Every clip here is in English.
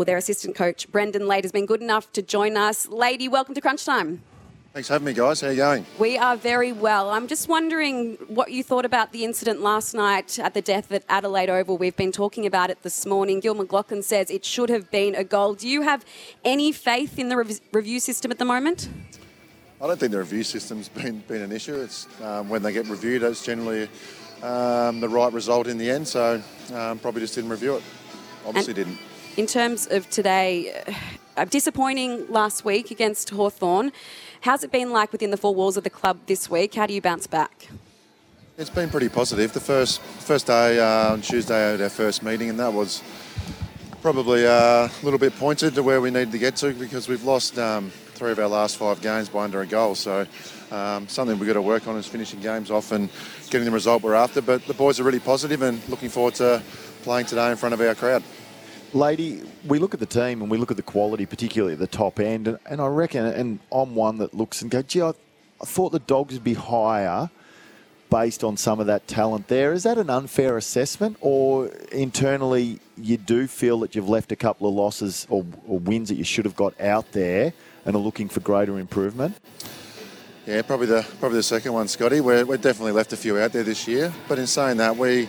Well, their assistant coach, Brendon Lade, has been good enough to join us. Lady, welcome to Crunch Time. Thanks for having me, guys. How are you going? We are very well. I'm just wondering what you thought about the incident last night at the death at Adelaide Oval. We've been talking about it this morning. Gill McLachlan says it should have been a goal. Do you have any faith in the rev- review system at the moment? I don't think the review system's been been an issue. It's um, when they get reviewed, it's generally um, the right result in the end. So um, probably just didn't review it. Obviously And- didn't. In terms of today, uh, disappointing last week against Hawthorn. How's it been like within the four walls of the club this week? How do you bounce back? It's been pretty positive. The first first day uh, on Tuesday, had our first meeting, and that was probably uh, a little bit pointed to where we needed to get to because we've lost um, three of our last five games by under a goal. So um, something we've got to work on is finishing games off and getting the result we're after. But the boys are really positive and looking forward to playing today in front of our crowd. Lady, we look at the team and we look at the quality, particularly at the top end, and, and I reckon, and I'm one that looks and goes, gee, I, I thought the Dogs would be higher based on some of that talent there. Is that an unfair assessment, or internally you do feel that you've left a couple of losses or, or wins that you should have got out there and are looking for greater improvement? Yeah, probably the probably the second one, Scotty. We're, we're definitely left a few out there this year, but in saying that, we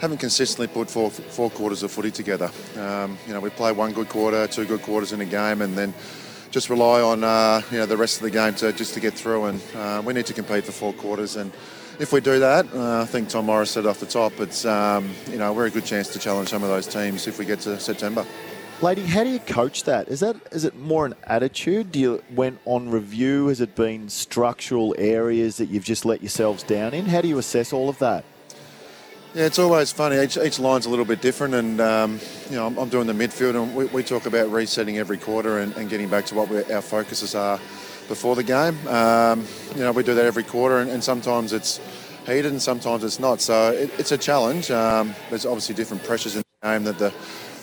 haven't consistently put four, four quarters of footy together. Um, you know, we play one good quarter, two good quarters in a game, and then just rely on uh, you know the rest of the game to just to get through. And uh, we need to compete for four quarters. And if we do that, uh, I think Tom Morris said off the top, it's um, you know we're a good chance to challenge some of those teams if we get to September. Lady, how do you coach that? Is that is it more an attitude? Do you when on review has it been structural areas that you've just let yourselves down in? How do you assess all of that? Yeah, it's always funny. Each, each line's a little bit different, and um, you know, I'm, I'm doing the midfield, and we, we talk about resetting every quarter and, and getting back to what our focuses are before the game. Um, you know, we do that every quarter, and, and sometimes it's heated, and sometimes it's not. So it, it's a challenge. Um, there's obviously different pressures in the game that the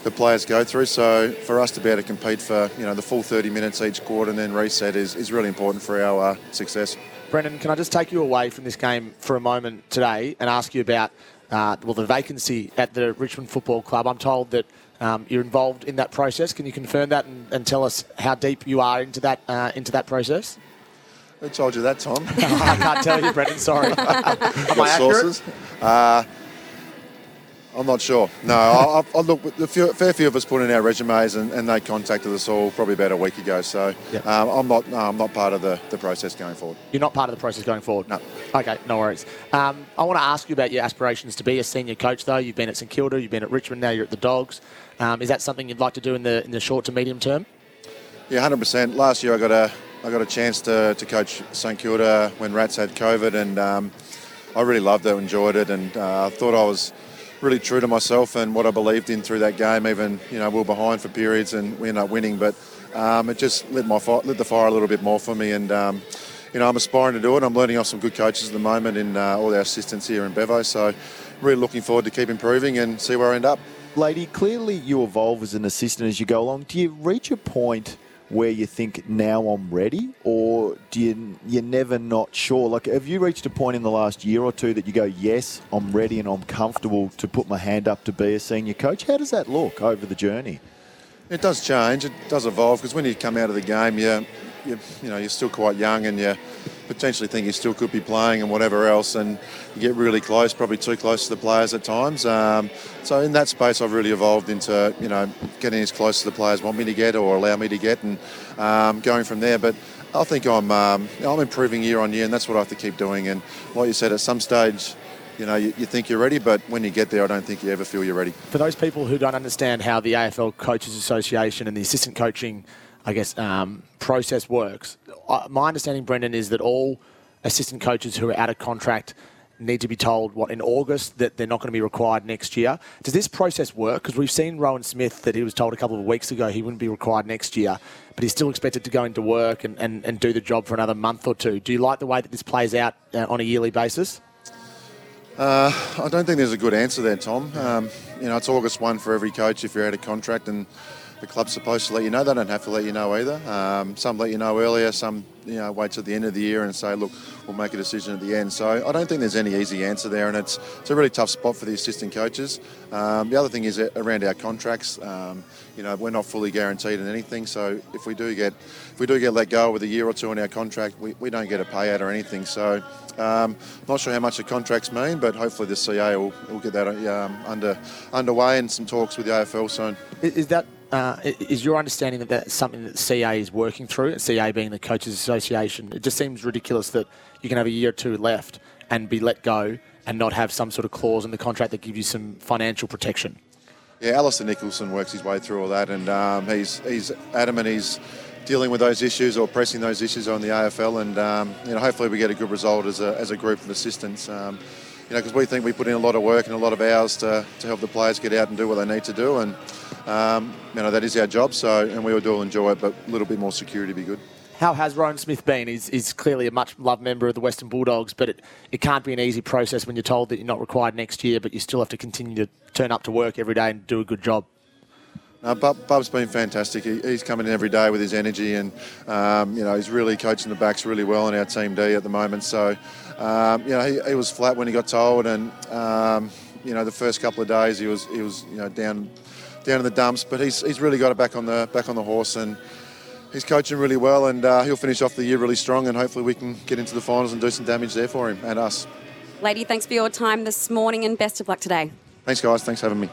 the players go through. So for us to be able to compete for you know the full 30 minutes each quarter and then reset is, is really important for our uh, success. Brendon, can I just take you away from this game for a moment today and ask you about uh, well the vacancy at the Richmond Football Club? I'm told that um, you're involved in that process. Can you confirm that and, and tell us how deep you are into that uh, into that process? Who told you that, Tom? I can't tell you, Brendon. Sorry. Am I accurate? sources? Uh, I'm not sure. No, I, I, look. A few, fair few of us put in our resumes, and, and they contacted us all probably about a week ago. So Yep. um, I'm not. No, I'm not part of the, the process going forward. You're not part of the process going forward? No. Okay, no worries. Um, I want to ask you about your aspirations to be a senior coach, though. You've been at St Kilda, you've been at Richmond, now you're at the Dogs. Um, is that something you'd like to do in the in the short to medium term? Yeah, 100%. Last year I got a I got a chance to, to coach St Kilda when Rats had COVID, and um, I really loved it, enjoyed it, and uh, I thought I was really true to myself and what I believed in through that game. Even you know we were behind for periods and we ended up winning, but um, it just lit my lit the fire a little bit more for me, and um, you know I'm aspiring to do it. I'm learning off some good coaches at the moment in uh, all our assistants here in Bevo, so really looking forward to keep improving and see where I end up. Lady, clearly you evolve as an assistant as you go along. Do you reach a point where you think now I'm ready, or do you you're never not sure? Like, have you reached a point in the last year or two that you go, yes, I'm ready and I'm comfortable to put my hand up to be a senior coach? How does that look over the journey? It does change. It does evolve because when you come out of the game, you, you, you know, you're still quite young and you potentially think you still could be playing and whatever else, and get really close, probably too close to the players at times. Um, so in that space, I've really evolved into you know getting as close to the players want me to get or allow me to get, and um, going from there. But I think I'm um, I'm improving year on year, and that's what I have to keep doing. And like you said, at some stage. You know, you, you think you're ready, but when you get there, I don't think you ever feel you're ready. For those people who don't understand how the AFL Coaches Association and the assistant coaching, I guess, um, process works, my understanding, Brendon, is that all assistant coaches who are out of contract need to be told what in August that they're not going to be required next year. Does this process work? Because we've seen Rowan Smith that he was told a couple of weeks ago he wouldn't be required next year, but he's still expected to go into work and, and, and do the job for another month or two. Do you like the way that this plays out uh, on a yearly basis? Uh, I don't think there's a good answer there, Tom. Um, you know, it's August 1 for every coach if you're out of contract, and the club's supposed to let you know. They don't have to let you know either. Um, some let you know earlier, some you know wait till the end of the year and say, look, we'll make a decision at the end. So I don't think there's any easy answer there, and it's it's a really tough spot for the assistant coaches. Um, the other thing is around our contracts. Um, you know, we're not fully guaranteed in anything, so if we do get if we do get let go with a year or two in our contract, we, we don't get a payout or anything. So um, not sure how much the contracts mean, but hopefully the CA will, will get that um, under underway and some talks with the AFL soon. Is, is that uh, is your understanding that that's something that CA is working through? CA being the Coaches Association. It just seems ridiculous that you can have a year or two left and be let go and not have some sort of clause in the contract that gives you some financial protection. Yeah, Alistair Nicholson works his way through all that, and um, he's he's adamant he's dealing with those issues or pressing those issues on the AFL, and um, you know hopefully we get a good result as a, as a group of assistants. Um, you know, because we think we put in a lot of work and a lot of hours to, to help the players get out and do what they need to do, and um, you know that is our job. So, and we all enjoy it, but a little bit more security would be good. How has Rowan Smith been? He's, he's clearly a much loved member of the Western Bulldogs, but it, it can't be an easy process when you're told that you're not required next year, but you still have to continue to turn up to work every day and do a good job. No, Bub, Bub's been fantastic. He, he's coming in every day with his energy, and um, you know he's really coaching the backs really well in our team D at the moment. So, um, you know, he, he was flat when he got told, and um, you know the first couple of days he was he was you know down down in the dumps, but he's he's really got it back on the back on the horse and. He's coaching really well, and uh, he'll finish off the year really strong. And hopefully, we can get into the finals and do some damage there for him and us. Lady, thanks for your time this morning and best of luck today. Thanks, guys. Thanks for having me.